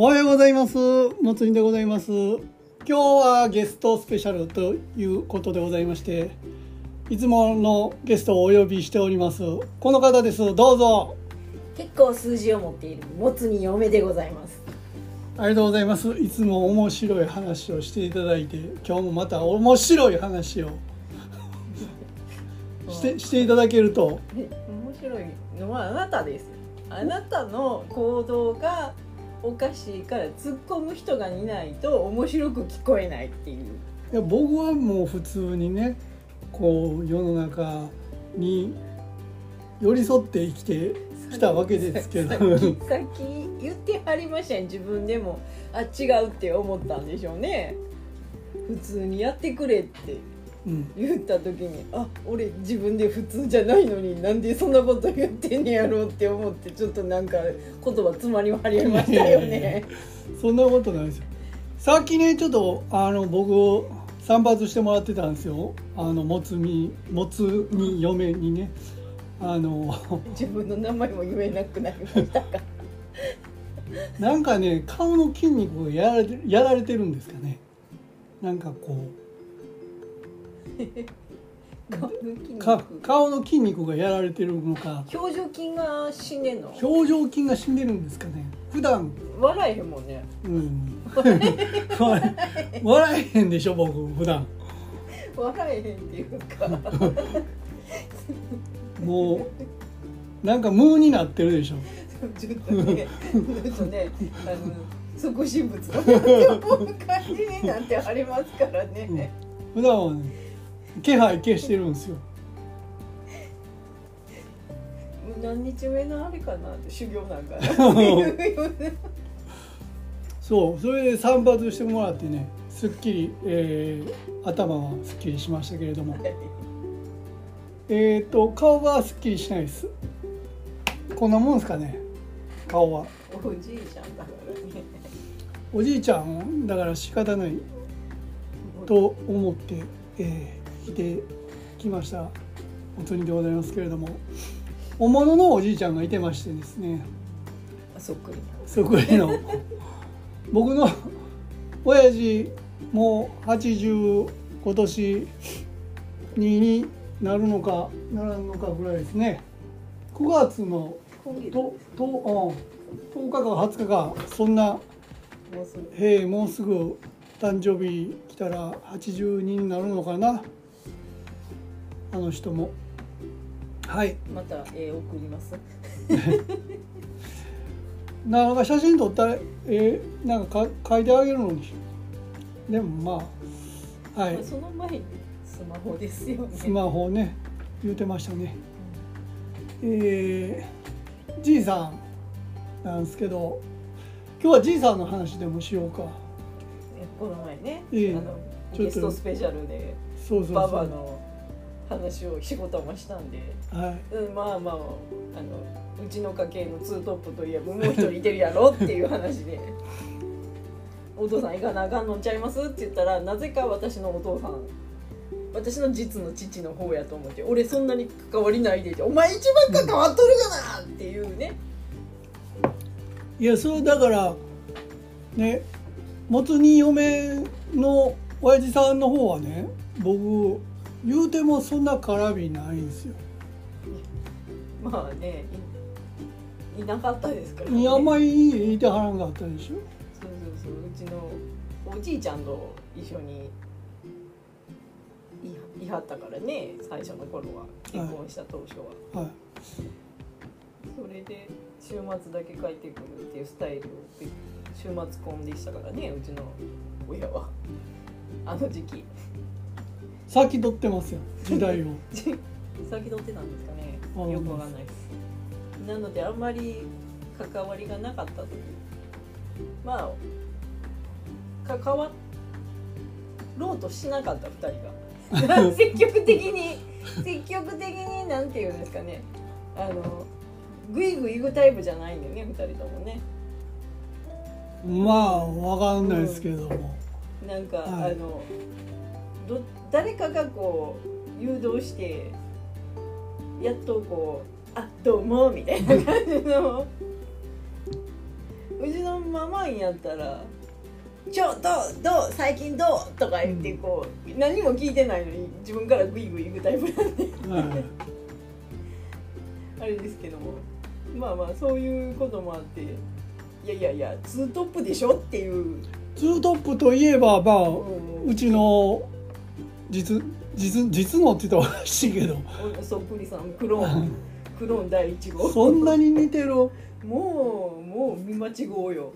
おはようございます。もつにでございます。今日はゲストスペシャルということでございまして、いつものゲストをお呼びしております。この方です。どうぞ。結構数字を持っているもつに嫁でございますありがとうございます。いつも面白い話をしていただいて、今日もまた面白い話を してしていただけると、面白いのはあなたですあなたの行動がおかしいから突っ込む人がいないと面白く聞こえないっていう。いや僕はもう普通にね、こう世の中に寄り添って生きてきたわけですけど。さっき言ってはりましたね。自分でもあ違うって思ったんでしょうね。普通にやってくれって。うん言った時にあ俺自分で普通じゃないのになんでそんなこと言ってんねやろうって思ってちょっとなんか言葉詰まりはりましたよね。そんなことないですよ。さっきねちょっとあの僕散髪してもらってたんですよ。あのもつみもつみ嫁にね。あの自分の名前も言えなくなりましたか？なんかね顔の筋肉がやられてやられてるんですかね。なんかこう か肉。顔の筋肉がやられてるのか。表情筋が死んでんの？表情筋が死んでるんですかね。普段。笑えへんもんね。うん。笑えへんでしょ僕普段。笑えへんっていうか。もうなんか無になってるでしょ。ちょっとねちょっとねあの即身仏の感じになってありますからね、普段はね気配消してるんですよ。何日目のあれかなって修行なんか そうそれで散髪してもらってねすっきり、えー頭はすっきりしましたけれども。えっと顔がすっきりしないです。こんなもんですかね顔は。おじいちゃんだからね。おじいちゃんだから仕方ないと思って、えー、来てきました。おつにでございますけれども。本物のおじいちゃんがいてましてですね。あそっくりな。そこへの。僕の親父もう80今年にになるのかならんのかぐらいですね。9月のとと、うん、10日か20日かそんなもうすぐ。へえもうすぐ誕生日来たら82になるのかなあの人も。はい。また絵送ります。なんか写真撮ったらえーなんかか書いてあげるのに。でもまあはい。まあその前にスマホですよね。スマホね言うてましたね。えー、じいさんなんですけど今日はじいさんの話でもしようか。ねこの前ね、ええ。あのちょっとゲストスペシャルでそうそうそう。ババの話を仕事もしたんで、はいうん、まあまああのうちの家系のツートップといえばもう一人いてるやろっていう話で「お父さん行かなあかんのんちゃいます?」って言ったらなぜか私のお父さん私の実の父の方やと思って「俺そんなに関わりないで」って「お前一番関わっとるがな!」っていうねいやそれだからねもつに嫁の親父さんの方はね僕言うてもそんな絡みないんですよ。まあねいいなかったですから、いやあんまり言いてはらんかったでしょ。そうそうそう。うちのおじいちゃんと一緒にいいはったからね最初の頃は。結婚した当初は、はい。それで週末だけ帰ってくるっていうスタイルで週末婚でしたからねうちの親は。あの時期先取ってますよ時代を。先取ってたんですかね。あよくわかんないです。なのであんまり関わりがなかったという。まあ関わろうとしなかった2人が。積極的に積極的になんていうんですかね。あのグイグイ行くタイプじゃないんだよね2人ともね。まあわかんないですけども、なんか、はい。あのど誰かがこう誘導してやっとこう「あどうも」みたいな感じの。うちのママんやったら「ちょどうどう？最近どう?」とか言ってこう、何も聞いてないのに自分からグイグイ行くタイプなんで。はい。あれですけども。まあまあそういうこともあっていやいやいやツートップでしょっていう、ツートップといえばまあうん。うちの実実実のって言ったらおかしいけど。そっくりさんクローン。クローン第1号。そんなに似てる？もうもう見間違うよ。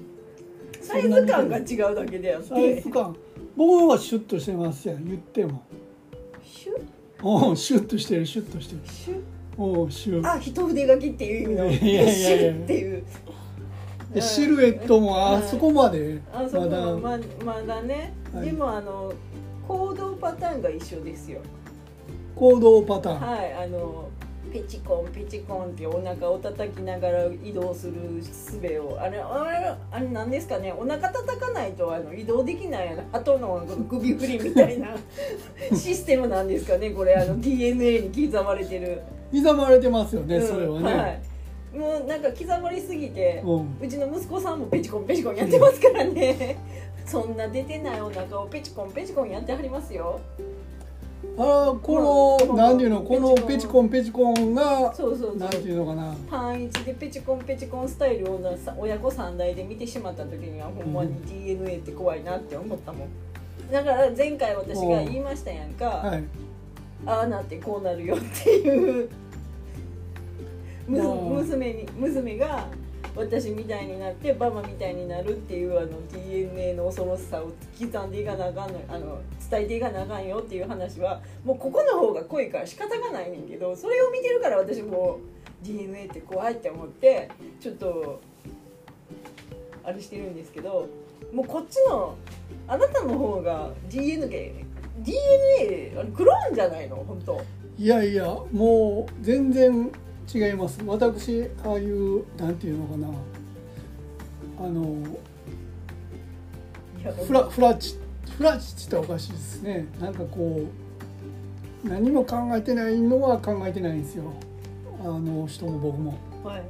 サイズ感が違うだけであっサイてズ感。僕はシュッとしてますやん言っても。シュッ？おうシュッとしてるシュッとしてる。シュッ？おうシュッ。あ一筆書きっていう意味の。いやいやいやいや。シュッっていう。でシルエットもあそこまで。あそこまだ。まだね、はい。でもあの行動パターンが一緒ですよ行動パターンはいあのペチコンペチコンってお腹を叩きながら移動する術をあれあれあれなんですかねお腹叩かないとあの移動できないあの後のこの首振りみたいなシステムなんですかねこれあの DNA に刻まれてる、刻まれてますよね、うんそれはね、はい、もうなんか刻まれすぎて、うんうちの息子さんもペチコンペチコンやってますからねそんな出てないお腹をペチコンペチコンやってはりますよ。あこの、うんなんていうの？このペペチコンペチコンがそうそうなんていうのかな？パン1でペチコンペチコンスタイルを親子3代で見てしまった時にはほんまに DNA って怖いなって思ったもん。だから前回私が言いましたやんか、はい。ああなってこうなるよっていう。娘に娘が私みたいになってババみたいになるっていうあの DNA の恐ろしさを刻んでいかなあかんのあの伝えていかなあかんよっていう話はもうここの方が濃いから仕方がないねんけどそれを見てるから私も DNA って怖いって思ってちょっとあれしてるんですけどもうこっちのあなたの方が DNA DNA クローンじゃないの？本当。いやいやもう全然違います。私ああいうなんていうのかな。あのフラフラチフラチっておかしいですね。なんかこう何も考えてないのは考えてないんですよ。あの人も僕も。はい。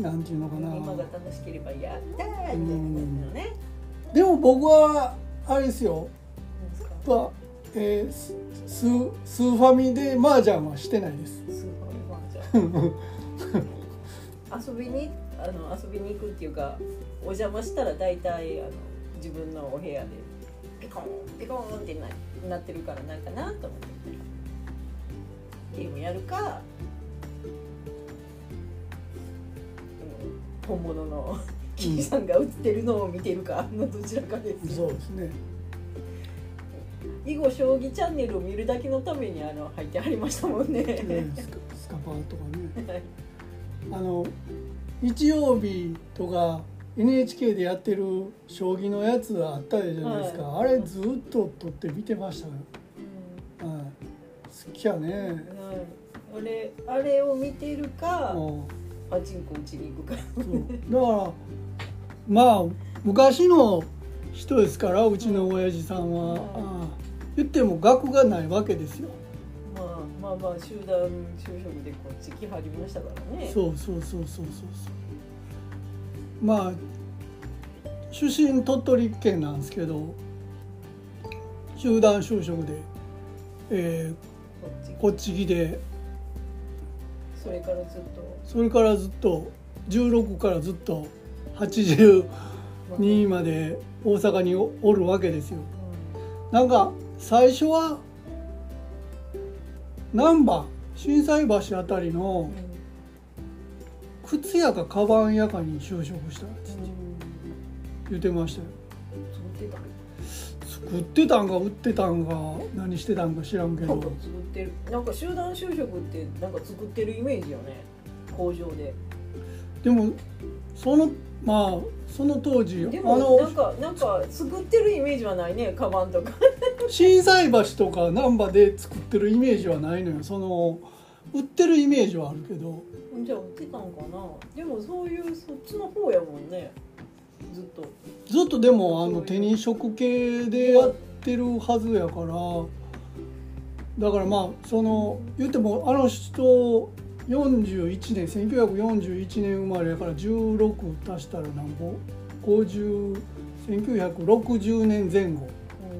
なんていうのかな。今が楽しければやったーみたいな感じのね。でも僕はあれですよ。ですか？えーススーファミで麻雀はしてないです遊びにあの遊びに行くっていうかお邪魔したら大体あの自分のお部屋でピコンピコンってななってるからなんかなと思って。ゲームやるか、本物の キキさんが売ってるのを見てるかのどちらかです。そうですね。囲碁将棋チャンネルを見るだけのためにあの入ってはりましたもんね。ねスカスカパーとかね。はい。あの日曜日とか NHK でやってる将棋のやつあったじゃないですか、あれずっと撮って見てましたよ、はい、好きやね。うん。はい。あれあれを見てるかうん。パチンコ打ちに行くか。そう。だからまあ昔の人ですからうちの親父さんは、うんああ言っても学がないわけですよまあまあまあ集団就職でこっち来はりましたからね。そうそうそうそうそうそうまあ出身鳥取県なんですけど集団就職で、えこっちーこっち来てそれからずっと。それからずっと16からずっと82まで大阪におおるわけですよ。なんか最初は難波心斎橋あたりうんのうん靴屋かカバン屋かに就職したって言ってましたよ。作ってたんか売ってたんか何してたんか知らんけど。作ってる。なんか集団就職ってなんか作ってるイメージよね。工場で。でもそのまあその当時あでものなんかなんか作ってるイメージはないねカバンとか。心斎橋とか難波で作ってるイメージはないのよ。その売ってるイメージはあるけど。じゃあ売ってたんかな。でもそういうそっちの方やもんね。ずっと。ずっとでもあの手に職系でやってるはずやから。だからまあその言ってもあの人41年1941年生まれやから16足したらなんぼ？50 1960年前後。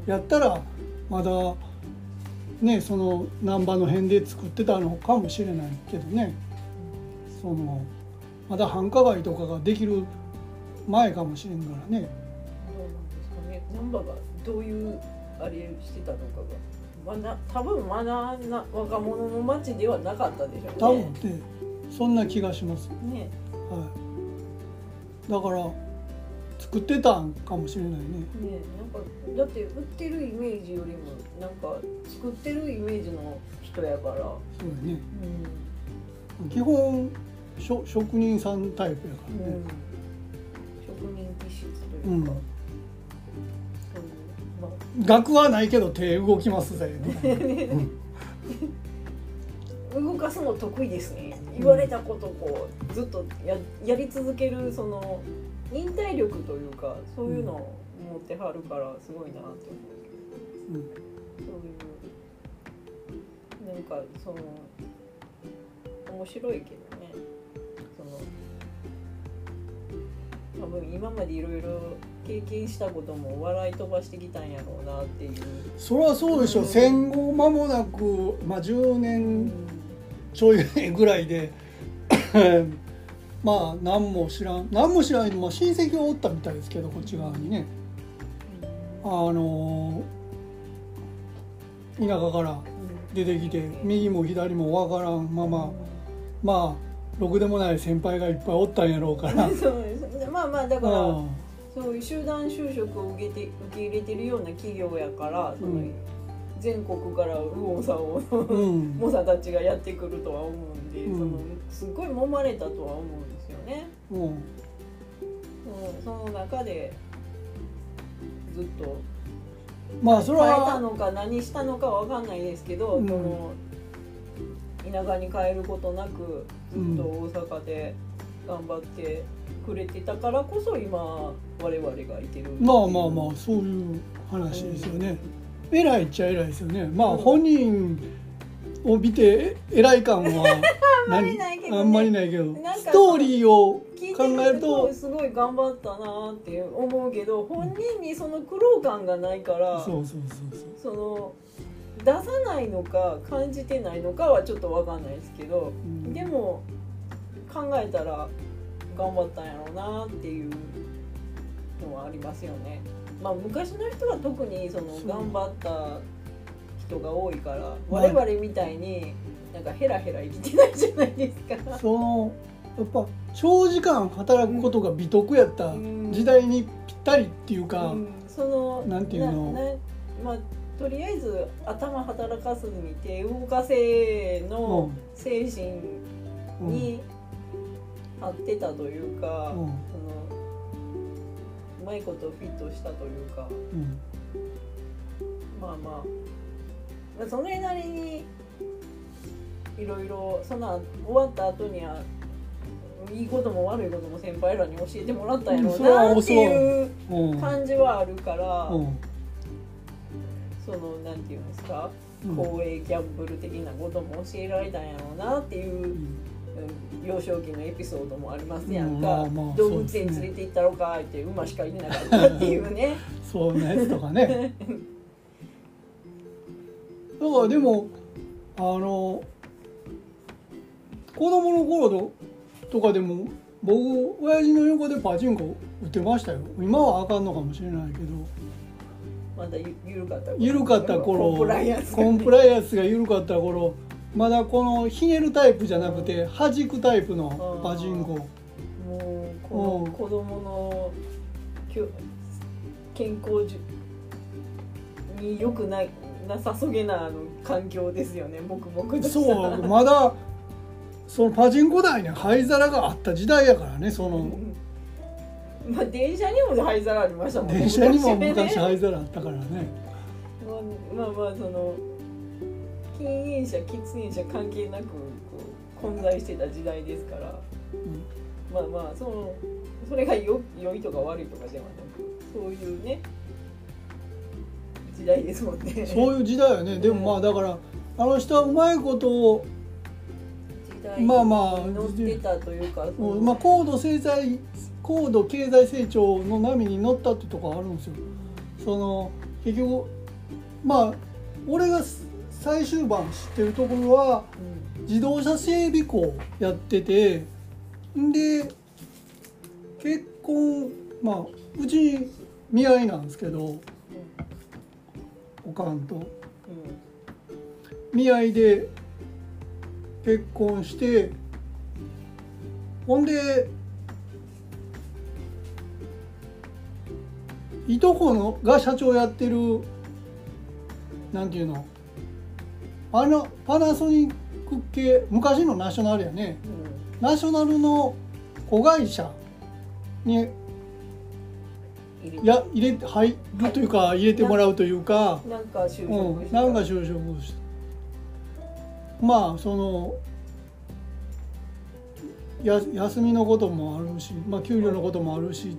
やったらまだねその難波の辺で作ってたのかもしれないけどね。そのまだ繁華街とかができる前かもしれんからね。どうなんですかね。難波がどういうあれしてたのかが。多分まだな若者の街ではなかったでしょうね。多分ってそんな気がします、ね。はい、だから作ってたんかもしれないね。ねなんかだって売ってるイメージよりもなんか作ってるイメージの人やから、そうやね。うん。基本しょ職人さんタイプやからね、職人気質とういうか、ういうまあ額はないけど手動きますぜ、動かすの得意ですね。言われたことをこうずっとややり続けるその忍耐力というかそういうのを持ってはるからすごいなって思ううんそういうなんかその面白いけどね。その多分今までいろいろ経験したことも笑い飛ばしてきたんやろうなっていう。そりゃそうでしょ、う。ん。戦後間もなく、まあ、10年ちょいぐらいで まあ何も知らん何も知らんまあ、親戚はおったみたいですけどこっち側にね。あの田舎から出てきて右も左もわからんまままあろくでもない先輩がいっぱいおったんやろうから。そうです。まあまあだから、うんそういう集団就職を受けて受け入れてるような企業やから、そのうん全国から右往左往のうん。猛者たちがやってくるとは思うんで、うん。そのすごい揉まれたとは思うんですよね。うん。うんその中でずっとまあそれ変えたはのか何したのかわかんないですけど、うん。その田舎に帰ることなくずっと大阪で頑張ってくれてたからこそ今我々がいてるまあまあまあそういう話ですよね。偉いっちゃ偉いですよね。まあうん本人を見て偉い感は あんまりないけどねあんまりないけどストーリーを考えるととすごい頑張ったなって思うけど本人にその苦労感がないからそうそうそうそう。その出さないのか感じてないのかはちょっと分かんないですけど、うんでも考えたら頑張ったんやろうなっていうのはありますよね。まあ昔の人は特にその頑張った人が多いからまあ。我々みたいになんかヘラヘラ生きてないじゃないですか。そのやっぱ長時間働くことが美徳やったうん。時代にぴったりっていうか、うん、そのなんていうの？まあとりあえず頭働かすに手動かせの精神うん。に合ってたというか、うん。そのうまいことフィットしたというかうん。まあまあ。まあそれなりにいろいろそんな終わった後にはいいことも悪いことも先輩らに教えてもらったんやろうなっていううん感じはあるから、うん。そのなんていうんですかうん。公営ギャンブル的なことも教えられたんやろうなっていうう、んうん幼少期のエピソードもありますやんうんか、まあまあ動物園連れて行ったろかって馬しかいてなかったっていうね。そういうやつとかね。だからでもあの子供の頃ととかでも僕親父の横でパチンコ打ってましたよ。今はあかんのかもしれないけど。まだゆ緩かった頃。緩かった頃。コンプライアンスが。ねコンプライアンスが緩かった頃まだこのひねるタイプじゃなくて弾くタイプのパチンコ。もうこうんの子供の健康じゅに良くないなさそげなあの環境ですよね黙々とそうまだそのパチンコ台に灰皿があった時代やからねその。うん。まあ電車にも灰皿ありましたもんね。電車にもね。昔灰皿あったからね。まあまあまあその禁煙者喫煙者関係なくこう混在してた時代ですからうん。まあまあそのそれがよ良いとか悪いとかではなくそういうね時代ですもんね。そういう時代よね。でもまあだからあの人はうまいことをまあまあに乗ってたというか、まあ、高度経済高度経済成長の波に乗ったってとこあるんですよ。その結局まあ俺が最終版知ってるところはうん。自動車整備工やっててんで結婚まあうち見合いなんですけどおかんと。うん。見合いで結婚してほんでいとこのが社長やってるなんていうのあのパナソニック系昔のナショナルやね。うん。ナショナルの子会社に入れて。や入れて入るというか入れてもらうというか。なんか就職うん、したなんか就職した。まあそのや休みのこともあるし、まあ、給料のこともあるし。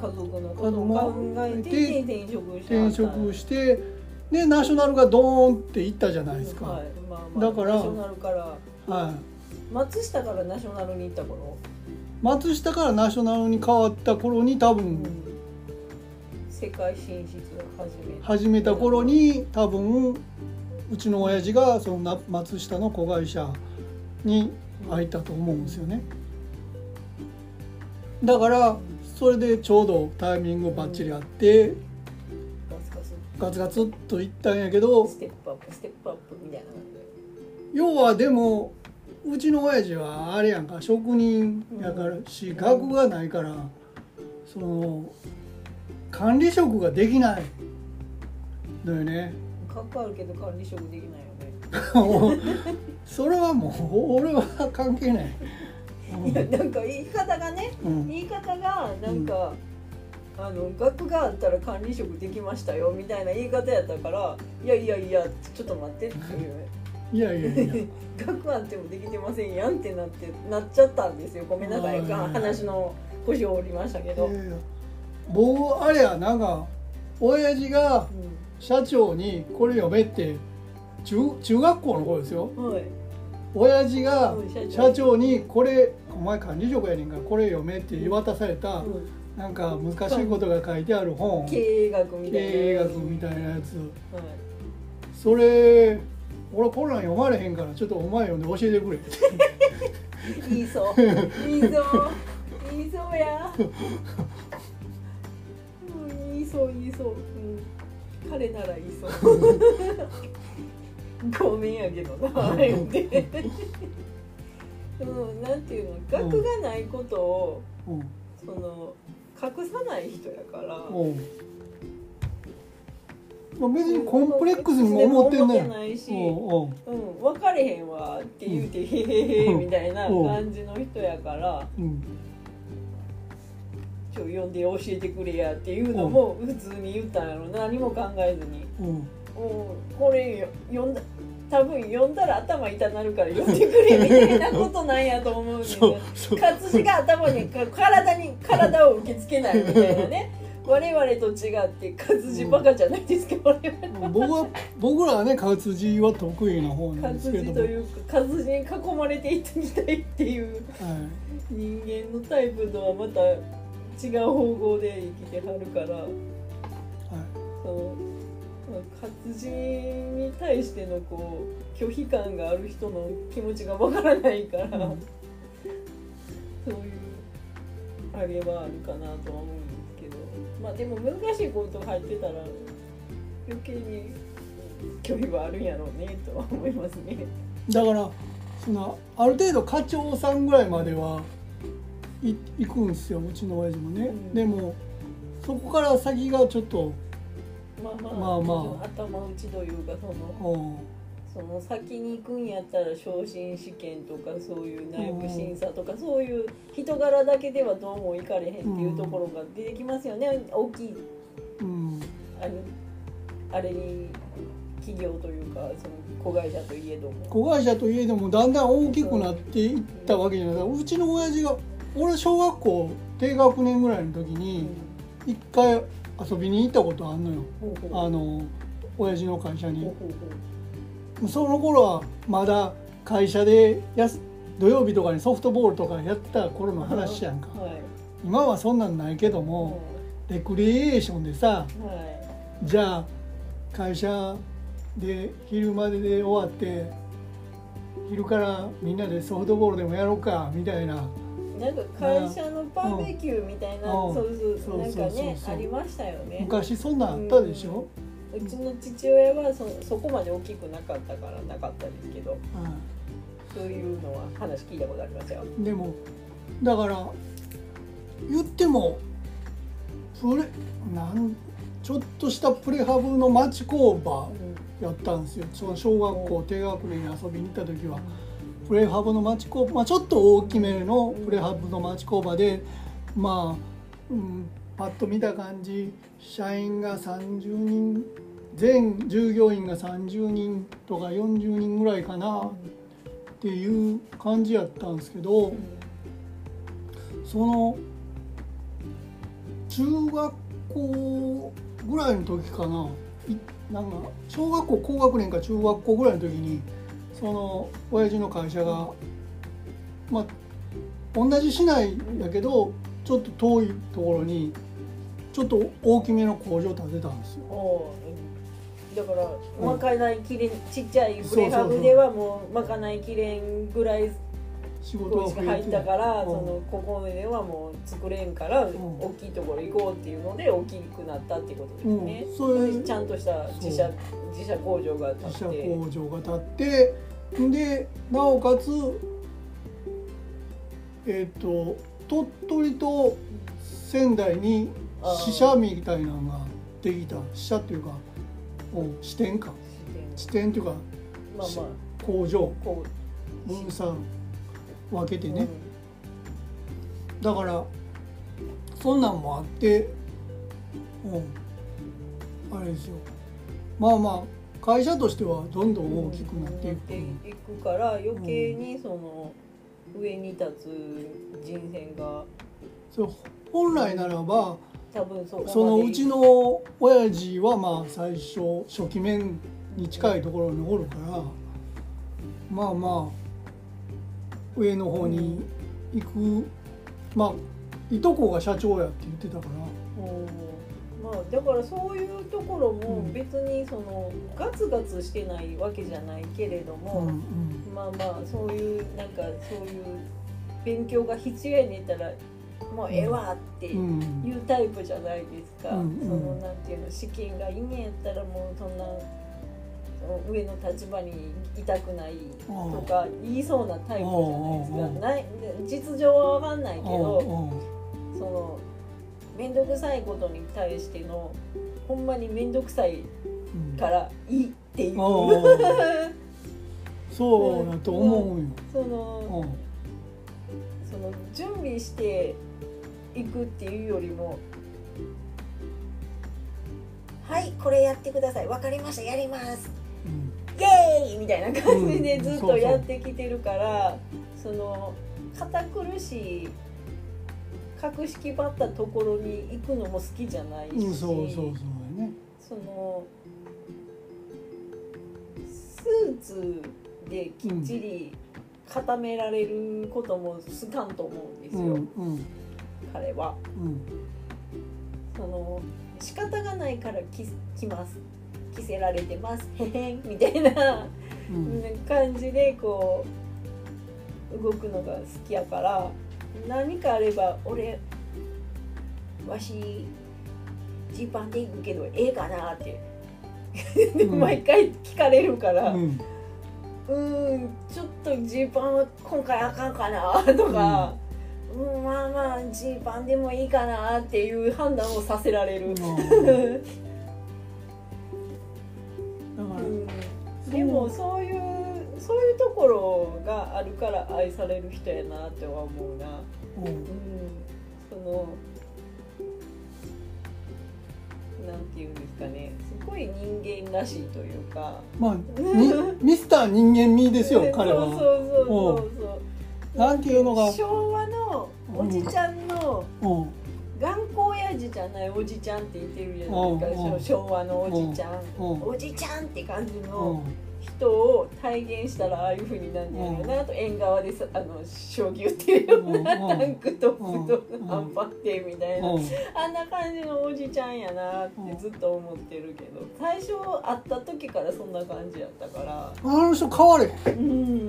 家族のことを考えて転職してでナショナルがドーンっていったじゃないですか、はいまあまあ、だからナショナルから。はい、松下からナショナルに行った頃、松下からナショナルに変わった頃に多う分ん、世界進出を始め始めた頃に多分うちの親父がそのな松下の子会社に入ったと思うんですよね。だからそれでちょうどタイミングバッチリあってガスガツガツっといったんやけどステップアップステップアップみたいな。感要はでもうちの親父はあれやんか職人やからし学がないからその管理職ができないのよね。じかっこあるけど管理職できないよね。それはもう俺は関係ない、いやなんか言い方がねうん。言い方がなんか、あの学があったら管理職できましたよみたいな言い方やったからいやいやいやちょっと待ってっていう。いやいやいや。学あってもできてませんやんってなってなっちゃったんですよ。ごめんなさい。はい話の腰を折りましたけど、いやいや。僕あれやなんか親父が社長にこれ読めって中中学校の頃ですよ。うんはい。親父がうん社長。にこれお前管理職やねんからこれ読めって言わされたうんなんか難しいことが書いてある本。経営学みたいな経営学みたいなやつ。はいそれ俺こんなん読まれへんからちょっとお前読んで教えてくれ。いそう言いそう言いそうや。うん言いそう言いそう、うん、彼なら言いそうごめんやけどな言って。うんなんていうの学がないことを、うん。その隠さない人やから、うん。まあ別にコンプレックスにも思ってないしうん。分かれへんわって言うて、へへへみたいな感じの人やから、うん。ちょ呼んで教えてくれやっていうのも普通に言ったんやろ何も考えずに。うん「もうこれよ読んだ多分読んだら頭痛なるから読んでくれ」みたいなことなんやと思うね 活字が頭にか体に体を受け付けないみたいなね。我々と違って活字バカじゃないですか我々僕は僕らはね活字は得意な方なんです活けども、はい、字というか活字に囲まれていってみたいっていう人間のタイプとはまた違う方向で生きてはるから。はい。そのまあ活字に対してのこう拒否感がある人の気持ちがわからないから、うん。そういうあれはあるかなとは思うんですけど。まあでも難しいこと入ってたら余計に拒否はあるんやろうねとは思いますね。だからそのある程度課長さんぐらいまではい行くんですようちの親父もね、うん。でもそこから先がちょっと、まあまあ、まあまあ頭打ちというかそのうん。その先に行くんやったら昇進試験とかそういう内部審査とかそういう人柄だけではどうも行かれへんっていうところが出てきますよね。大きいうん。あれあれに企業というかその子会社といえども。子会社といえどもだんだん大きくなっていったわけじゃない。ですかうちの親父が俺小学校低学年ぐらいの時うん。に一回遊びに行ったことあんのよ。あの親父の会社に。その頃はまだ会社でやす土曜日とかにソフトボールとかやってた頃の話やんか。はい。今はそんなんないけどもレクリエーションでさじゃあ会社で昼までで終わって昼からみんなでソフトボールでもやろうかみたいななんか会社のバーベキューみたいな、うん。そうそうそうなんかねそうそうそう。ありましたよね。昔そんなんあったでしょ、うちの父親はそそこまで大きくなかったからなかったですけどそういうのは話聞いたことありますよ。うんでもだから言ってもプレなんちょっとしたプレハブの町工場やったんですよ。その小学校低学年に遊びに行った時はプレハブの町工場、まあ、ちょっと大きめのプレハブの町工場でまあ、うん、パッと見た感じ社員が30人全従業員が30人とか40人ぐらいかなっていう感じやったんですけどその中学校ぐらいの時かな。なんか小学校高学年か中学校ぐらいの時にその親父の会社がまあ同じ市内だけどちょっと遠いところにちょっと大きめの工場を建てたんですよ。だから、うんまかないきれんちっちゃいプレハブではもうまかないきれんぐらい仕事しか入ってたから、うんそのここではもう作れんから、ん大きいところ行こうっていうので大きくなったっていうことですね。うんそれでちゃんとした自社自社工場が自社建って。工場が建ってでなおかつえっ、と鳥取と仙台に支社みたいなのができた。支社っていうかうん支店か。支店。っていうかまあまあ。工場。分散。分けてね、うん。だからそんなんもあってうんあれですよ。まあまあ会社としてはどんどん大きくなっていく、なっていくから余計にその上に立つ人選がそう本来ならば多分そそのうちの親父はまあ最初初期面に近いところにおるからまあまあ上の方に行くまあいとこが社長やって言ってたからあだからそういうところもうん別にそのガツガツしてないわけじゃないけれどうんも、まあまあそういうなんかそういう勉強が必要やねんったらもうええわってうん。うんいうタイプじゃないですか、うんうん。そのなんていうの試験がいいねやったらもうそんな上の立場にいたくないとか言いそうなタイプじゃないですか。うんうんない実情は分かんないけうどんうん。その面倒くさいことに対してのほんまに面倒くさいうんからいいっていう、そうだと思うよ。そのその準備していくっていうよりも「はいこれやってください。分かりました。やります。うん。イエーイ!」みたいな感じでうん。ずっとやってきてるから、その堅苦しい格式ばったところに行くのも好きじゃないし、うん、そうそうそうやね。そのスーツできっちり固められることも好かんと思うんですよ、うんうん。彼は。うん。その仕方がないから着着ます。着せられてます。へへん。みたいなうん。感じでこう動くのが好きやから何かあれば俺わしジーパンで行くけどええかなって。毎回聞かれるから、うん。うーんちょっとジーパンは今回あかんかなとか、うん、まあまあジーパンでもいいかなっていう判断をさせられる。だかうらんでもそういうそういうところがあるから愛される人やなっては思うな。うん。うん、そのなんていうんですかね。すごい人間らしいというか。まあにミスター人間味ですよ 彼は。そうそうそうそうそう。なんていうのが。昭和のおじちゃんのうん。頑固親父じゃないおじちゃんって言ってるじゃないですか、昭和のおじちゃん、うん。おじちゃんって感じうのん人を体現したらああいうふうになんねやろな、あと縁側でさあの将棋打ってるような、うんタンクトップうんと半端ってみたいな、うん。あんな感じのおじちゃんやなってずっと思ってるけど。最初会った時からそんな感じやったから。あの人変われへん。うん。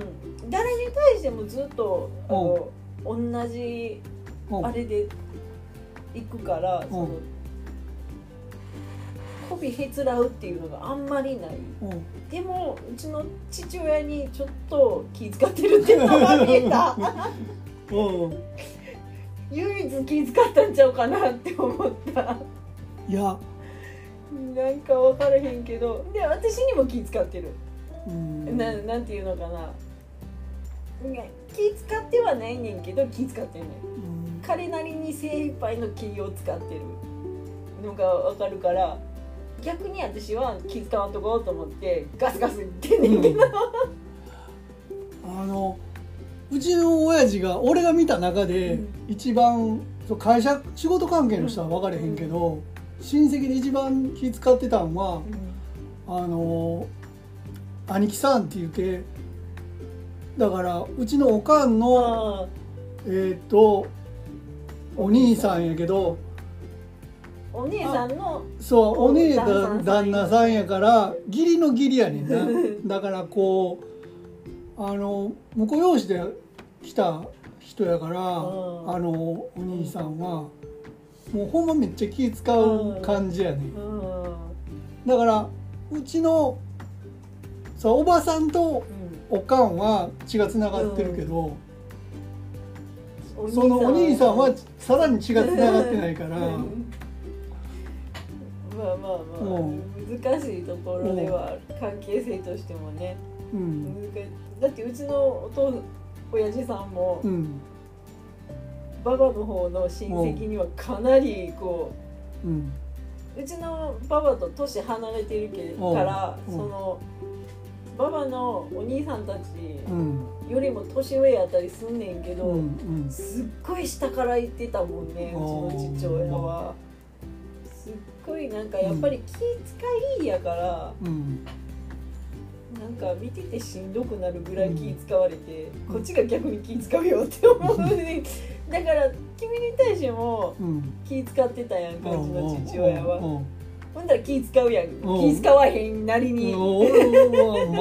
誰に対してもずっとあの、同じうん。あれで行くから、そのびへつらうっていうのがあんまりない。うん。でもうちの父親にちょっと気遣ってるっていうのが見えた。うん。唯一気遣ったんちゃうかなって思った。いや。なんか分からへんけど。で私にも気遣ってる、うん。ななんていうのかな。気遣ってはないねんけど気遣ってんねんうん。彼なりに精一杯の気を使ってるのが分かるから逆に私は気遣わんとこうと思ってガスガス言ってんねんけど、あのうちの親父が俺が見た中でうん。一番そう会社仕事関係の人は分かれへんけど、親戚で一番気遣ってたんはあの兄貴さんって言ってだからうちのおかんのあえっ、とお兄さんやけどーお姉さんのそうお姉さんだ旦那さんやから義理の義理やねんな。だからこうあの婿養子で来た人やから、ん。あのお兄さんはもうほんまめっちゃ気使う感じやねん。うん。だからうちのそうおばさんとおかんは血がつながってるけど、うん。そのお兄さんはさらに血がつながってないから、うんまあまあまあうん。難しいところでは関係性としてもね。うん。だってうちのお父親父さんもうん。馬場の方の親戚にはかなりこうん。ううちの馬場と年離れてるけうんからうん。その馬場のお兄さんたちうん。よりも年上やったりすんねんけど、うん。うん。すっごい下から言ってたもんねうちの父親は。ごいなんかやっぱり気遣いやから、うん。なんか見ててしんどくなるぐらい気使われて、うん。こっちが逆に気使うよって思うねだから君に対してもうん。気使ってたやんかうちの父親は。うんほんだら気使うやん。うん。気使わへんなりに。ま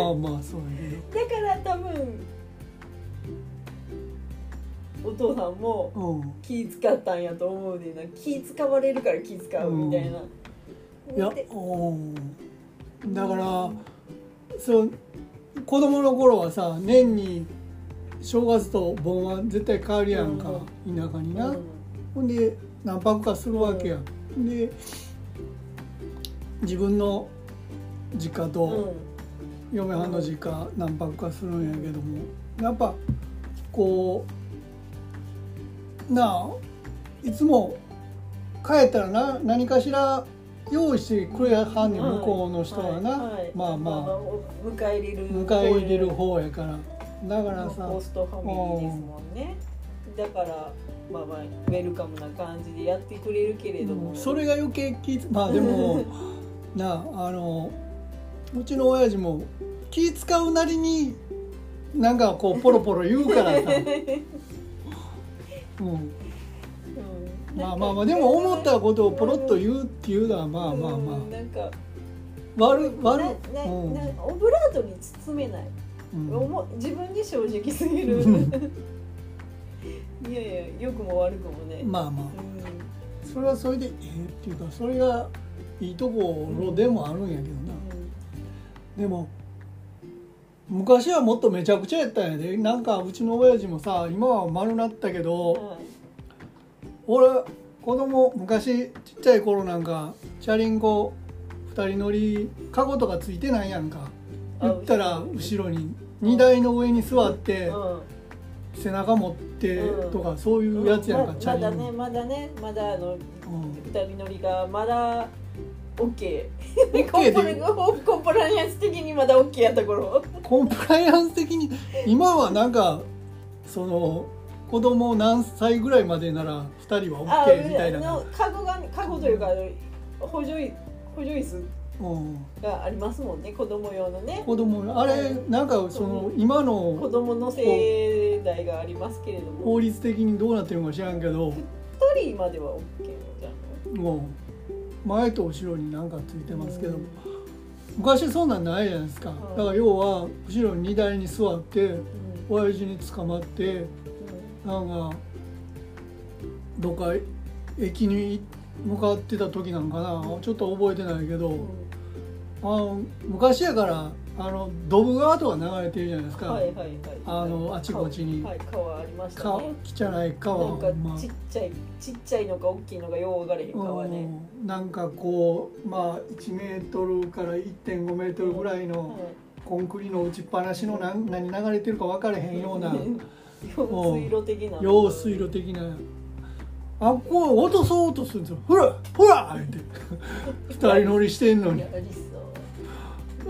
あまあそうやだから多分お父さんも気使ったんやと思うねんな。気使われるから気使うみたいな、いやでうん。だからそう子供の頃はさ年に正月と盆は絶対変わるやんか、田舎にな、うん。ほんで何泊かするわけや、ん、で自分の実家と嫁はんの実家何泊かするんやけどもやっぱこうなあいつも帰ったらな何かしら用意してくれはんねん、向こうの人はな、はい。はい。まあまあ。お迎え入れる迎え入れる方やから。だからさホストファミリーですもんね。だからまあまあウェルカムな感じでやってくれるけれども、うん。それが余計気まあでも なああのうちの親父も気使うなりになんかこうポロポロ言うからさ、うん、うんまあまあまあでも思ったことをポロッと言うっていうのはまあまあまうんなんかあ悪悪ななうん。なオブラートに包めない、うん。おも自分に正直すぎる。うん。いやいや良くも悪くもね、まあまあ。うん。それはそれでええっていうかそれがいいところでもあるんやけどな。でも昔はもっとめちゃくちゃやったんやで。なんかうちの親父もさ今は丸なったけうんどはい俺子供昔ちっちゃい頃なんかチャリンコ2人乗りカゴとかついてないやんか。あ言ったら後ろに。荷台の上に座ってうん。背中持ってうん。とかそういうやつやんかまチャリンまだねまだねまだあのうん。二人乗りがまだ OK コンプでラコンプライアンス的にまだ OK やった頃。コンプライアンス的に今はなんかその子供何歳ぐらいまでなら2人は OK みたいな。あのカゴがカゴというか補助椅補助椅子うん。がありますもんね子供用のね。子供あれなんかその今子の供の世代がありますけれども。法律的にどうなってるのか知らんけど。2人までは OK じゃんもう前と後ろになんかついてますけどうん昔そんなんないじゃないですか。ん。だから要は後ろに荷台に座ってうん。親父に捕まってなんかどっか駅に向かってた時なんかな。ちょっと覚えてないけど、うん。あの昔やからあのドブ川とか流れてるじゃないですか、はいはいはい。あのあちこちに。はい川ありましたかね汚い川なんかま。あちっちゃいちっちゃいのか大きいのかよう分かれへん川ね。うん。なんかこうまあ1メートルから1.5メートルぐらいのコンクリの打ちっぱなしの何何流れてるか分かれへんような 用水路的な。用水路的な。あこう落とそうとするんですよ。ほらほらって。二人乗りしてんのに。やりそう「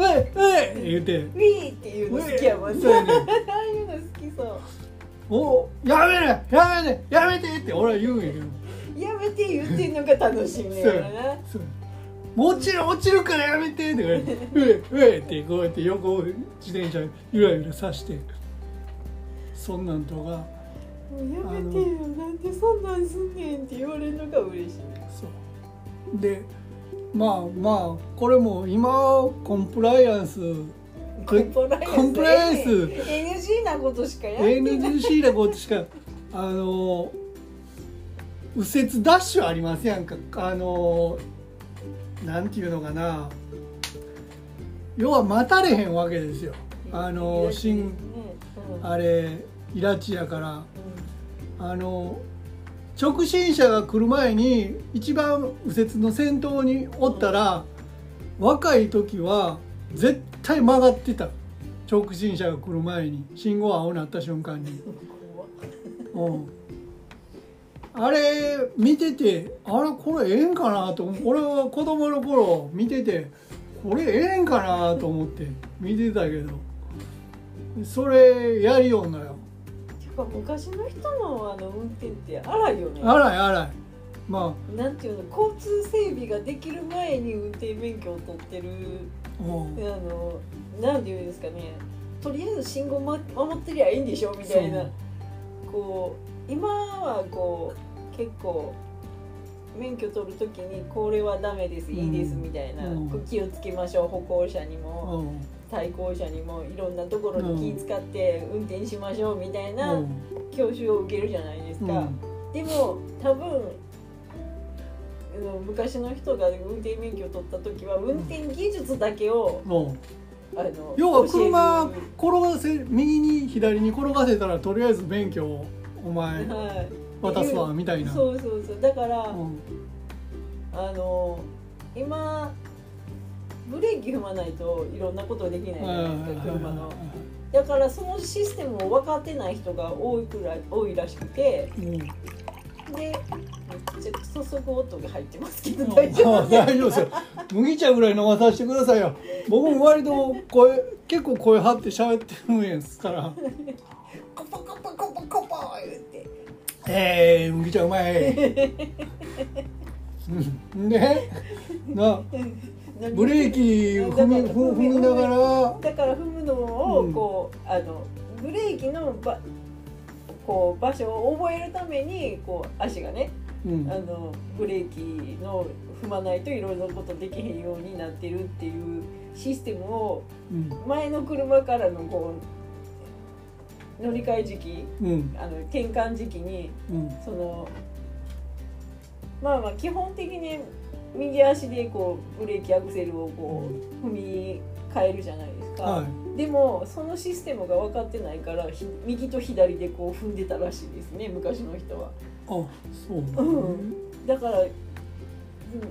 えいえ!」言うてウィーっていうの好きやもん。ねそうやねああいうの好きそう「おやめねやめねやめて!」って俺は言うん。やけどやめて言ってん。のが楽しみやからなそうもちろん。落ちるからやめてって言われて「うえうえ!」ってこうやって横を自転車ゆらゆらさしてそん。なん。とかもうやめてよなん。でそん。なん。すん。ねん。って言われるのが嬉しいそうでまあまあこれも今コンプライアンス。コンプライアンス。コンプライアンス。NG なことしかやってない。NGC なことしかあの右折ダッシュありますやんか？あのなんていうのかな？要は待たれへんわけですよ。あの新ね。うん。あれイラチやから。あの直進車が来る前に一番右折の先頭におったら若い時は絶対曲がってた。直進車が来る前に。信号青になった瞬間に。うん。あれ見ててあれこれええんかなと俺は子供の頃見ててこれええんかなと思って見てたけど。それやりよんのよてか昔の人のあの運転って荒いよね。荒い荒い。まなんていうの交通整備ができる前に運転免許を取ってる。あ、のなんていうんですかね。とりあえず信号、ま、守ってりゃいいんでしょみたいな。こう今はこう結構免許取る時にこれはダメですいいですうん。みたいな、うん気をつけましょう歩行者にも。う。ん対向車にもいろんなところに気使って運転しましょうみたいなうん。教習を受けるじゃないですか。うん。でも多分昔の人が運転免許を取った時は運転技術だけを、うん。あの要は車転がせ右に左に転がせたらとりあえず免許をお前はい、渡すわみたいな。そうそうそう。だから、うん。あの今ブレーキ踏まないといろんなことできないじゃないですか車の。だからそのシステムを分かってない人が多いくらい多いらしくてうん。でめっちゃ注ぐ音が入ってますけどあ大丈夫大丈夫ですよ。麦茶ぐらい飲まさせてくださいよ。僕も割と声結構声張って喋ってるんですから。コポコポコポコポ言って「えー、麦茶うまい」うん。でなブレーキ踏み踏みながら。だから踏むのをこう、あのブレーキのばこう場所を覚えるためにこう足がねうん。あのブレーキの踏まないといろいろなことできへんようになってるっていうシステムをうん。前の車からのこう乗り換え時期うん。あの転換時期にうん。そのまあまあ基本的に右足でこうブレーキアクセルをこう踏み替えるじゃないですか、はい。でもそのシステムが分かってないからひ右と左でこう踏んでたらしいですね昔の人は。あそう、うん。だから「うん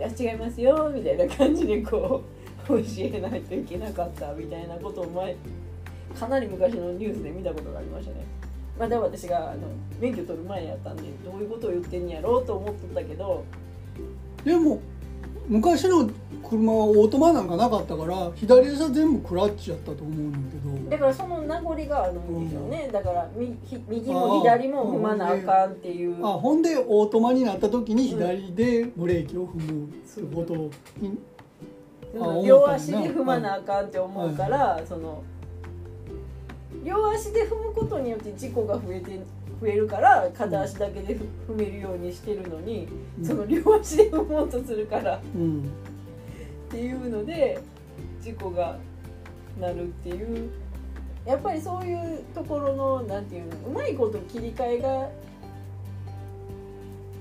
あ違いますよ」みたいな感じでこう 教えないといけなかったみたいなことを前かなり昔のニュースで見たことがありましたね。まだ私があの免許取る前やったんでどういうことを言ってんやろうと思ってたけど。でも昔の車はオートマなんかなかったから左足は全部クラッチやったと思うんだけど。だからその名残があるんですよね、だから右も左も踏まなあかんっていう。あほんでオートマになった時に左でブレーキを踏むってことに。あ思ったん両足で踏まなあかんって思うから、その両足で踏むことによって事故が増えて増えるから片足だけで踏踏めるようにしてるのに、うん。その両足で踏もうとするから。っうん。ていうので事故がなるっていう。やっぱりそういうところのなんていうのうまいこと切り替えが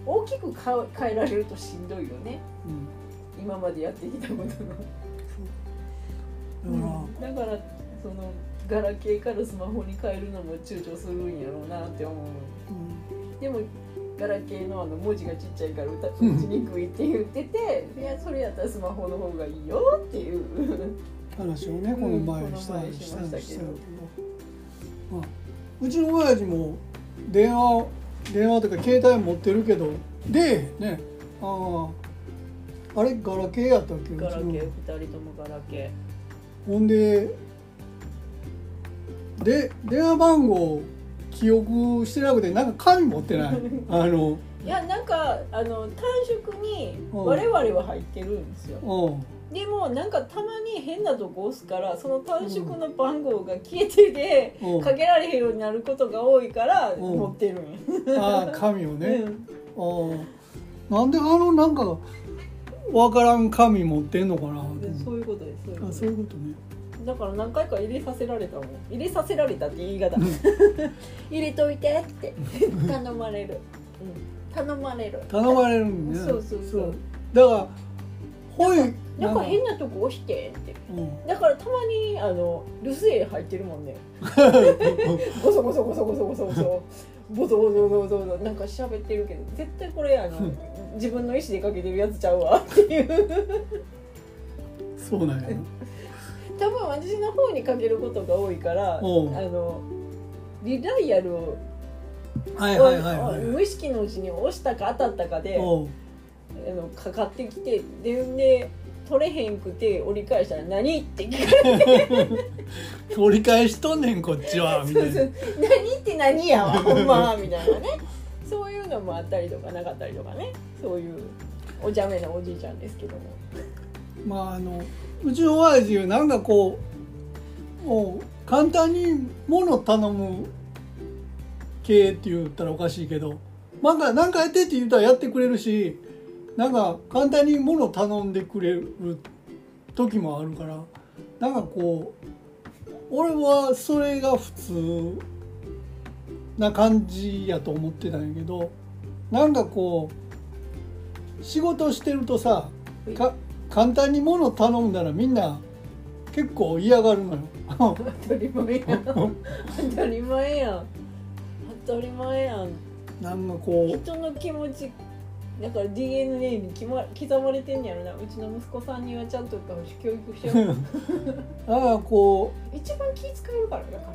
大きくか変えられるとしんどいよね。うん。今までやってきたことの。だから、だからそのガラケーからスマホに変えるのも躊躇するんやろうなって思う。うん。でもガラケーのあの文字がちっちゃいから打ちうん。にくいって言ってていやそれやったらスマホの方がいいよっていう。話をねこの前したりしたけど。たりしたけど、まあ、うちの親父も電話電話とか携帯持ってるけどでねあああれガラケーやったっけ？ガラケー2人ともガラケほんでで電話番号記憶してなくてなんか紙持ってない？あの。ーいやなんかあの短縮にうん。我々は入ってるんですよ。うん。でもなんかたまに変なとこ押すからその短縮の番号が消えててうん。かけられへんようになることが多いからうん。持ってるんや。ああ紙をね、うん。ああなんであのなんかわからん紙持ってんのかなそういうことですそういうことねだから何回か入れさせられたもん。入れさせられたって言い方。入れといてって。頼まれる、うん、頼まれる。頼まれるんねそうそうそう。だからほいなんか変なとこ押してって。うん。だからたまにあの留守電入ってるもんね。ゴソゴソゴソゴソゴソゴソボソボソボソボソなんか喋ってるけど。絶対これあの自分の意思でかけてるやつちゃうわ。っていう。そうなんや。な多分私の方にかけることが多いからあのリダイヤルをはいはいはいはい。無意識のうちに押したか当たったかであのかかってきてでで取れへんくて折り返したら「何?」って聞かれて。折り返しとんねんこっちはみたいな。そうそう「何って何やわ ほんま」みたいなね。そういうのもあったりとかなかったりとかね。そういうお茶目なおじいちゃんですけども。まああのうちの親父なんかこうもう簡単に物頼む系って言ったらおかしいけどなんかなんかやってって言ったらやってくれるしなんか簡単に物頼んでくれる時もあるからなんかこう俺はそれが普通な感じやと思ってたんやけどなんかこう仕事してるとさか簡単に物頼んだらみんな結構嫌がるのよ。当たり前やん。当たり前やん。当たり前やんなんかこ人の気持ちだから DNA に決ま刻まれてんやろな。うちの息子さんにはちゃんと教育しよう。うなんかこ一番気使えるからだから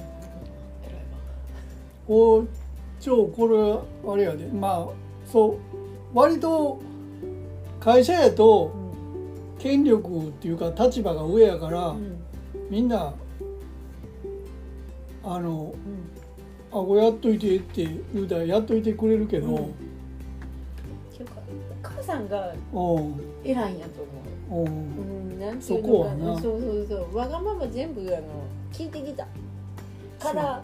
こう超これあれやで。まあそう割と会社やと権力っていうか立場が上やから、うんみんなあのうん「あこれやっといて」って言うたらやっといてくれるけど、うん。母さんがうん。偉いんやと思う。うん。うん、なんていうのかはな。なそうそうそう。わがまま全部あの聞いてきた。から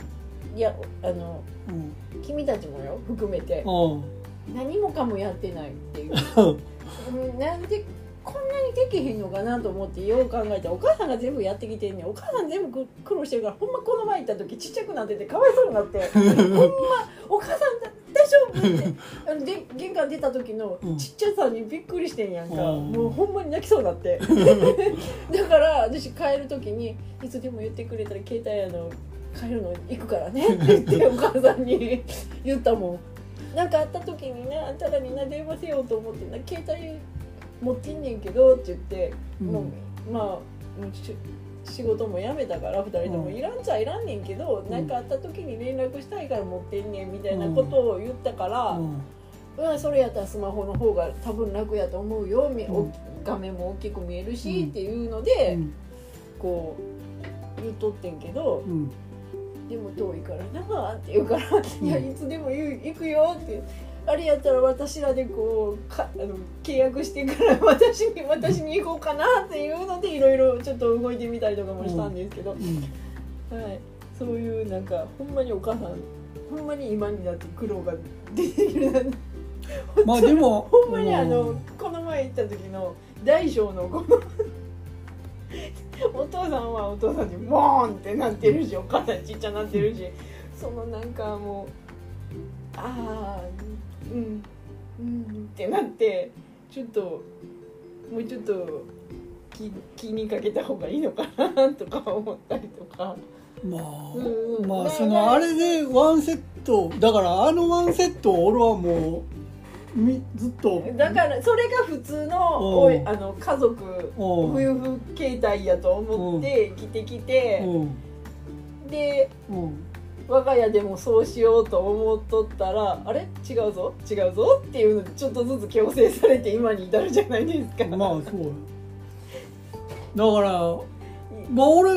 いやあのうん。君たちもよ含めて。うん。何もかもやってないっていう、うん、なんでこんなにできへんのかなと思ってよう考えたらお母さんが全部やってきてんねん。お母さん全部苦労してるからほんまこの前行った時ちっちゃくなっててかわいそうになって。ほんまお母さんだ大丈夫って。あので玄関出た時のうん。ちっちゃさにびっくりしてんやんか、うん。もうほんまに泣きそうになって。だから私帰る時にいつでも言ってくれたら携帯あの帰るの行くからね。ってお母さんに言ったもん。なんかあった時になあんたらにな電話せようと思ってな携帯持ってんねんけどって言って、うん。もうまあもうし仕事も辞めたから2人ともうんいらんちゃいらんねんけど、うん。なんかあった時に連絡したいから持ってんねんみたいなことを言ったから、うん。うん、それやったらスマホの方が多分楽やと思うよ、画面も大きく見えるし、うんっていうので、うん。こう言っとってんけどうん。でも遠いからなって言うから「いやいつでも行くよ」って「あれやったら私らでこうかあの契約してから 私に私に行こうかなっていうのでいろいろちょっと動いてみたりとかもしたんですけど、うんはい、そういうなんかほんまにお母さんほんまに今になって苦労が出てくるな。まあでもほんまにあの、うん。この前行った時の大小のこの お父さんはお父さんにボーンってなってるしお母さんちっちゃなってるし。そのなんかもうああうん。うん。ってなってちょっともうちょっと気気にかけた方がいいのかなとか思ったりとか。まあ、うん。うんまあねそのあれでワンセットだからあのワンセットを俺はもうみずっと。だからそれが普通のおあの家族うん。夫婦形態やと思って着てきて。うん。でうん我が家でもそうしようと思っとったらあれ？違うぞ？違うぞ？っていうのでちょっとずつ強制されて今に至るじゃないですか。まあそうやだからまあ俺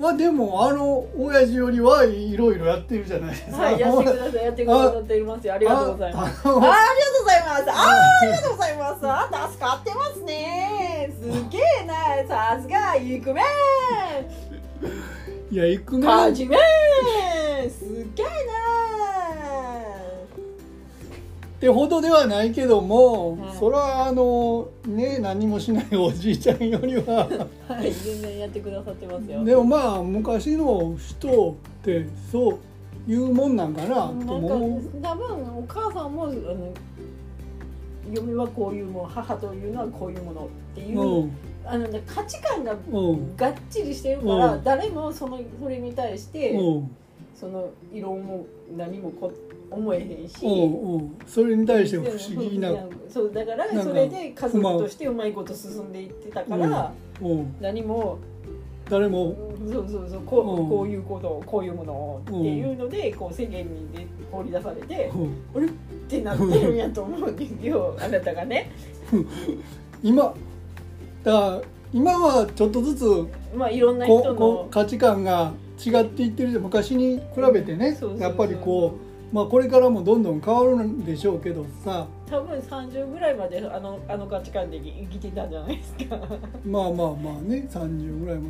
はでもあの親父よりはいろいろやってるじゃないですか。はい、やってください、やってくださってますよ。ありがとうございます。あありがとうございます。あーありがとうございます。あ、助かってますね。すげえな、さすが、イクメン。いや行くねはじめすっげえってほどではないけども、はいそれはあのね何もしないおじいちゃんよりはなはい、全然やってくださってますよ。でもまあ昔の人ってそういうもんなんかなとなんかも思う。多分お母さんもあの嫁はこういうもの母というのはこういうものっていう、うんあのね価値観がうん。がっちりしてるから、うん。誰もそのそれに対して、うん。その異論も何もこ思えへんし、それに対して不思議な、そうだからそれで家族としてうまいこと進んでいってたから、うん、何も誰も。そうそうそうこう,、うん。こういうことこういうものっていうので、こう世間にで放り出されて、うん。ってなってるんやと思うんですよあなたがね。今だから今はちょっとずつまあいろんなこ人のこ価値観が違っていってる昔に比べてねやっぱりこう、まあ、これからもどんどん変わるんでしょうけどさ多分30ぐらいまであのあの価値観で生きてたんじゃないですか。まあまあまあね30ぐらいまではね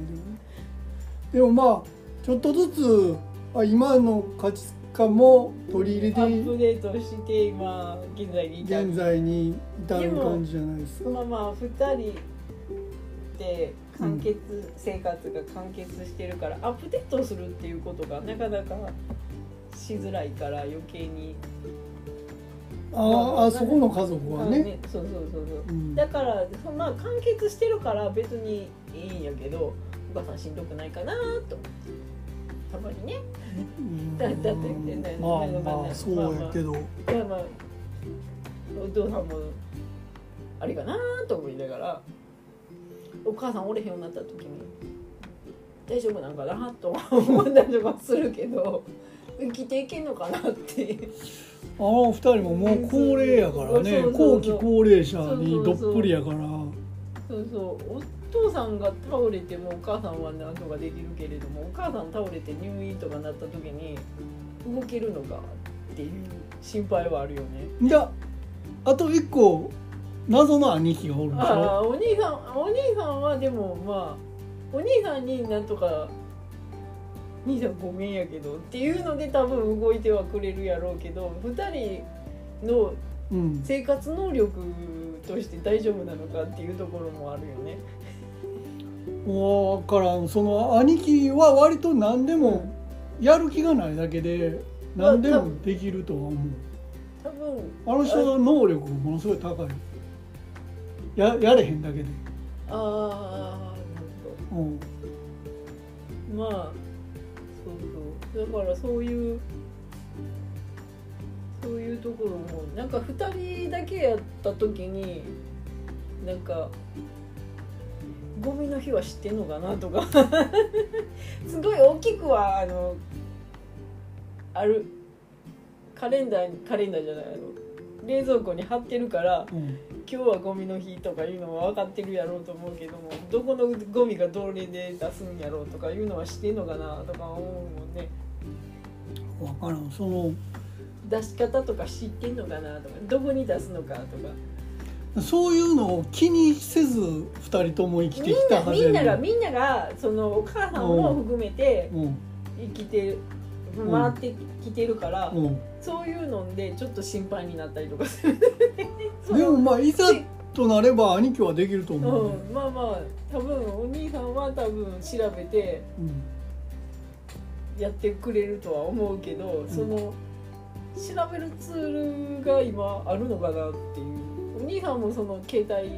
でもまあちょっとずつあ今の価値観も取り入れアップてデートして今現在に至る現在に至る感じじゃないですか。まあまあ2人で完結、生活が完結してるからアップデートするっていうことがなかなかしづらいから余計に。あああそこの家族はあね。そうそうそうそう、うん。だからそまあ完結してるから別にいいんやけどお母さんしんどくないかなと。たまにね。うん。だだってねまあねまあそうやけど、いやまあお父さんもあれかなと思いながらお母さんおれへんようになった時に大丈夫なんかなと思ったりとかするけど生きていけんのかなって。あの二人ももう高齢やからね。後期高齢者にどっぷりやから。そうそう。お父さんが倒れてもお母さんはなんとかできるけれどもお母さん倒れて入院とかなった時に動けるのかっていう心配はあるよね。じゃああと一個謎の兄貴がおるんでしあょ？あお兄さんお兄さんはでもまあお兄さんになんとか「兄さんごめんやけど」っていうので多分動いてはくれるやろうけど2人のうん。生活能力として大丈夫なのかっていうところもあるよね。わからん。その兄貴は割と何でもやる気がないだけで何でもできるとは思う。多分。あの人の能力ものすごい高いややれへんだけで。ああなるうん。ほどまあそうそう。だからそういうそういうところもなんか2人だけやった時になんかゴミの日は知ってんのかなとか。すごい大きくはあのある。カレンダーにカレンダーじゃないあの冷蔵庫に貼ってるからうん今日はゴミの日とかいうのは分かってるやろうと思うけどもどこのゴミがどれで出すんやろうとかいうのは知ってんのかなとか思うもんね。分からん。その出し方とか知ってんのかなとかどこに出すのかとか。そういうのを気にせず2人とも生きてきたはずなみんながみんながそのお母さんも含めてうん。生きて回ってきてるから、うん。そういうのでちょっと心配になったりとかする。そでのもまあいざとなれば兄貴はできるとう思う、ねん、まあまあ多分お兄さんは多分調べてうん。やってくれるとは思うけど、その調べるツールが今あるのかなっていう。お兄さんもその携帯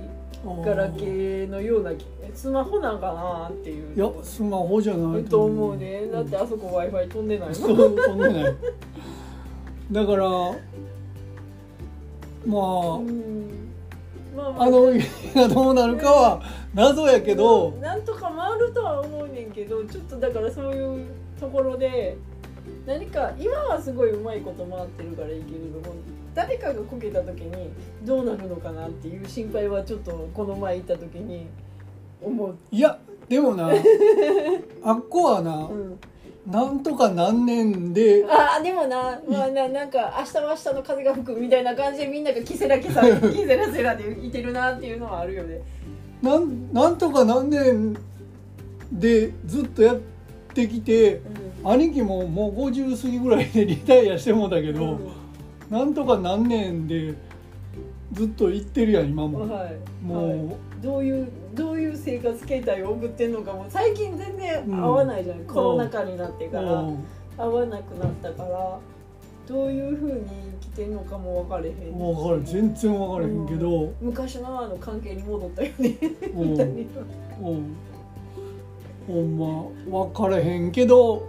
ガラケーのようなスマホなんかなっていう。いやスマホじゃないと思う。ねだってあそこ w i f i 飛んでないそもん。う 飛んでない。だからまあ、うん。まあまあ。の家がどうなるかは謎やけど、なんとか回るとは思うねんけどちょっとだからそういうところで何か今はすごいうまいこと回ってるからいいけれども誰かがこけた時にどうなるのかなっていう心配はちょっとこの前行った時に思う、いやでもな あっこはな、うん、なんとか何年であーでもな,、まあ、ななんか明日は明日の風が吹くみたいな感じでみんながキセラキ セラキセラセラでいてるなっていうのはあるよね。なんなんとか何年でずっとやってきて兄貴ももう50過ぎぐらいでリタイアしてもうたけど、うんなんとか何年でずっと行ってるやん今も、はい、もう、はいどういうどういう生活形態を送ってんのかも最近全然合わないじゃない、コロナ禍になってから。うん。合わなくなったからどういうふうに生きてんのかも分かれへんし。分かる。全然分からへんけど、昔のあの関係に戻ったよね。うん。みたいにうん。ほんま分からへんけど。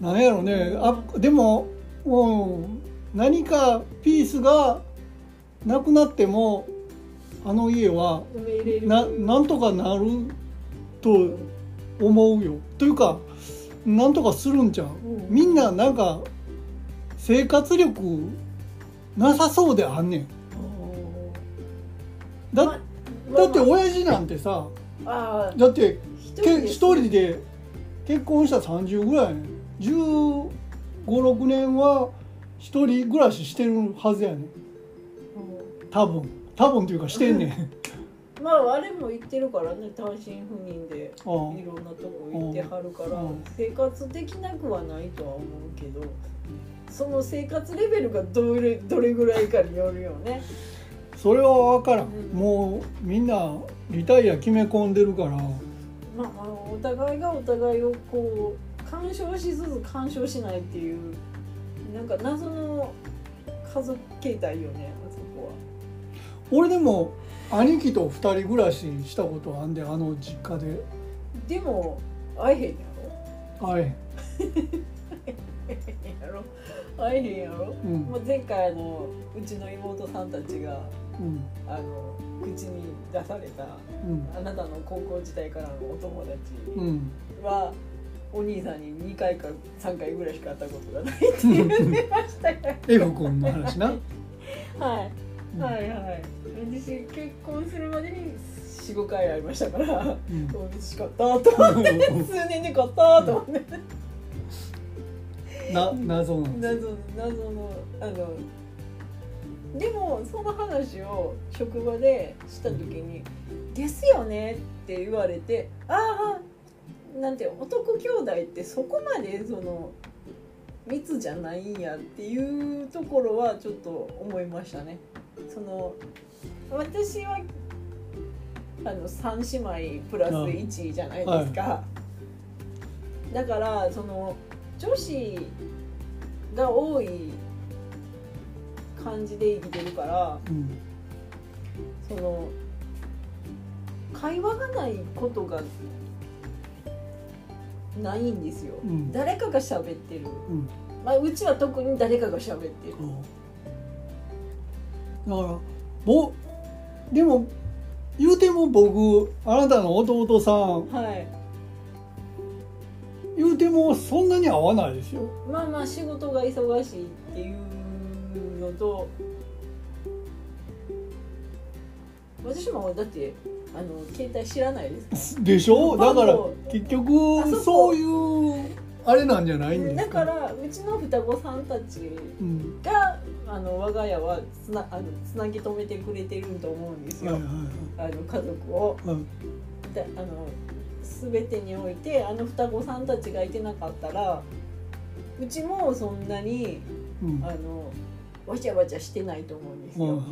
なんやろね。あでも、うん、何かピースがなくなってもあの家はななんとかなると思うよ。というかなんとかするんじゃん、みんななんか生活力なさそうであんねん。だ,ま、だって親父なんてさ、だって一人で結婚した30ぐらいね10 56年は一人暮らししてるはずやねん。多分。多分というかしてんねん。まああれも行ってるからね単身赴任でいろんなとこ行ってはるから生活できなくはないとは思うけどその生活レベルがどれどれぐらいかによるよね。それは分からん、うん、もうみんなリタイア決め込んでるから。まあ、お互いがお互いをこう干渉しつつ干渉しないっていうなんか謎の家族形態よねあそこは。俺でも兄貴と二人暮らししたことあんであの実家で。でも会えへんやろ？あれやろ？会えへんやろ、うん。まあ、前回あのうちの妹さんたちがうん。あの口に出されたうん。あなたの高校時代からのお友達うん。は、お兄さんに2回か3回ぐらいしか会ったことがないって言ってましたから F 君の話な、はい、うん。はいはい。私結婚するまでに45回会いましたからうん。嬉しかったと思って数年で買ったと思って。な謎なんです謎謎のあのでもその話を職場でした時に「ですよね」って言われて「ああなんて男兄弟ってそこまでその密じゃないんや」っていうところはちょっと思いましたね。その私はあの3姉妹プラス1じゃないですか、だからその女子が多い感じで生きてるからうん。その会話がないことがないんですよ、うん。誰かが喋ってる、うん。まあ、うちは特に誰かが喋ってる。だからぼでも言うても僕あなたの弟さん。はい。言うてもそんなに合わないですよ。まあまあ仕事が忙しいっていうのと私もだってあの携帯知らないですでしょ？だから結局そういうあれなんじゃないんですだかからうちの双子さんたちうんがあの我が家はつなあのつなぎ止めてくれてると思うんですよ、はいはいあの家族を。はいはいだあの全てにおいてあの双子さんたちがいてなかったらうちもそんなにうん。あのわちゃわちゃしてないと思うんですよ、はいはい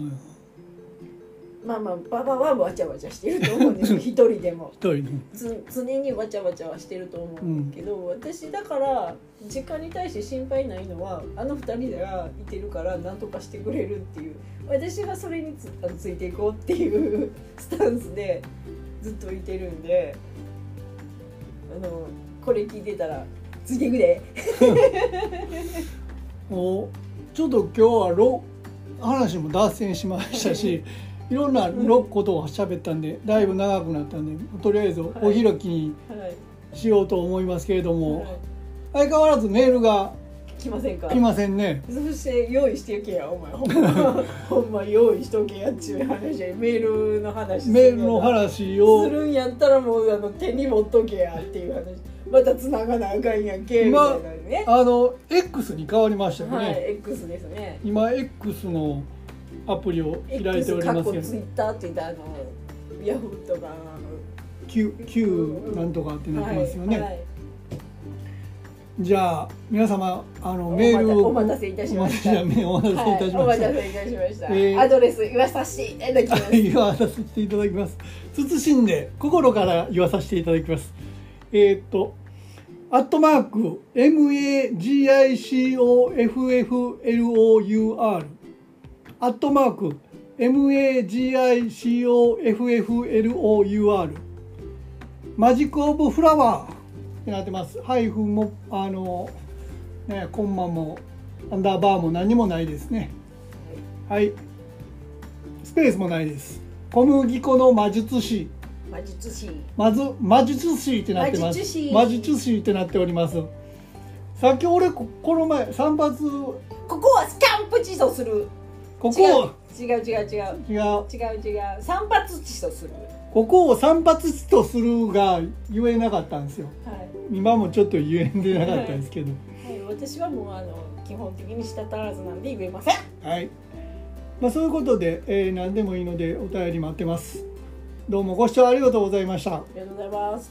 まあまあ馬場はわちゃわちゃしてると思うんですよ。一人でも。一人のつ常にわちゃわちゃはしてると思うんだけど、私だから実家に対して心配ないのはあの二人がいてるから何とかしてくれるっていう。私がそれにつあのついていこうっていう スタンスでずっといてるんであのこれ聞いてたらついていくで おちょっと今日はロ話も脱線しましたしいろんなロことを喋ったんでだいぶ長くなったんでとりあえずお開きにはい、しようと思いますけれども、はい。相変わらずメールが来ませんか？来ませんね。そして用意してけやお前。ほんまほんま用意しとけやっちゅう話やメールの話メールの話をするんやったらもうあの手に持っとけやっていう話。また繋がなあかんやんけみたいなね、あの X に変わりましたよね、はい X ですね。今 X のアプリを開いておりますけどツイッターって言ったらあのヤフーとかあ Q, なんとかってのなってますよね、はいはい。じゃあ皆様あのおメールをお待たせいたしました。お待たせいたしました、待たせいたしました、えーアドレス言わさせていただきます。言わさせていただきます。謹んで心から言わさせていただきます。えーっとアットマーク MAGICOFFLOUR アットマーク MAGICOFFLOUR マジックオブフラワーってなってます。ハイフンもあのねコンマもアンダーバーも何もないですね。はい。スペースもないです。小麦粉の魔術師。魔術師。まず魔術師ってなってます。魔術師。魔術師ってなっております。さっき俺ここの前散髪ここはスキャンプ地とするここを違う。違う違う。違う違う。違う。散髪地とする。ここを散髪師とするが言えなかったんですよ。はい。今もちょっと言えんでなかったんですけど。はい、私はもうあの基本的に舌足らずなんで言えません。はい、まあ、そういうことで、えー何でもいいのでお便り待ってます。どうもご視聴ありがとうございました。ありがとうございます。